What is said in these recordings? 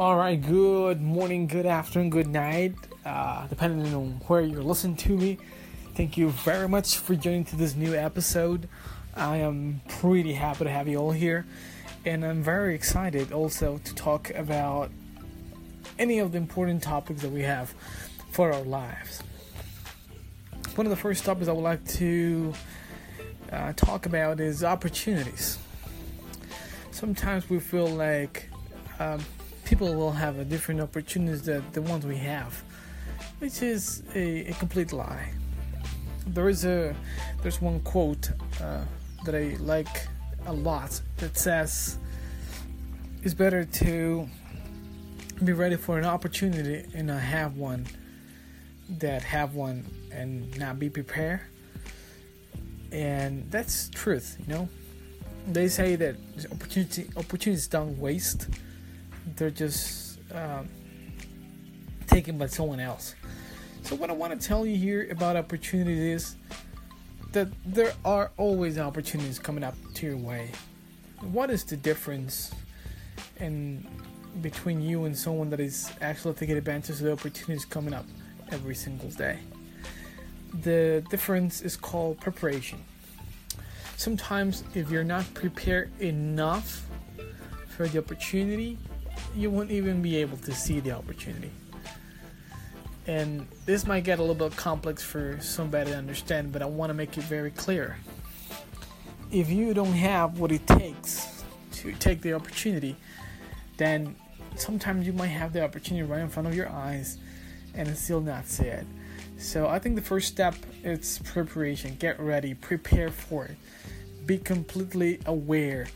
All right, good morning, good afternoon, good night, uh, depending on where you're listening to me. Thank you very much for joining to this new episode. I am pretty happy to have you all here, and I'm very excited also to talk about any of the important topics that we have for our lives. One of the first topics I would like to uh, talk about is opportunities. Sometimes we feel like um, people will have a different opportunities than the ones we have, which is a, a complete lie. There is a there's one quote uh, that I like a lot that says it's better to be ready for an opportunity and not have one that have one and not be prepared. And that's truth you know? They say that opportunity opportunities don't waste they're just um, taken by someone else. So what i want to tell you here about opportunities is that there are always opportunities coming up to your way. What is the difference in between you and someone that is actually taking advantage of the opportunities coming up every single day? The difference is called preparation. Sometimes, if you're not prepared enough for the opportunity, you won't even be able to see the opportunity. And this might get a little bit complex for somebody to understand, but I want to make it very clear. If you don't have what it takes to take the opportunity, then sometimes you might have the opportunity right in front of your eyes and still not see it. So I think the first step is preparation. Get ready, prepare for it. Be completely aware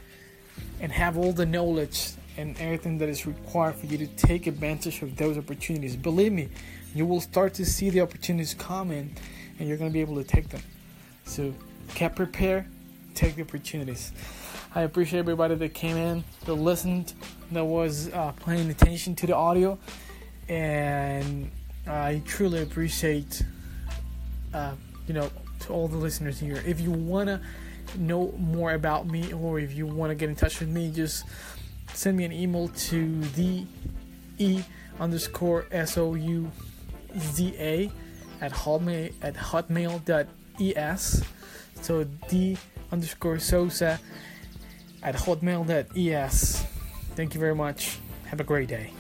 and have all the knowledge and everything that is required for you to take advantage of those opportunities. Believe me, you will start to see the opportunities coming and you're going to be able to take them. So get prepared, take the opportunities. I appreciate everybody that came in, that listened, that was uh, paying attention to the audio, and I truly appreciate, uh, you know, to all the listeners here. If you wanna know more about me, or if you wanna get in touch with me, just send me an email to the e underscore s o u z a at hotmail at hotmail.es. So d underscore sosa at hotmail.es. Thank you very much. Have a great day.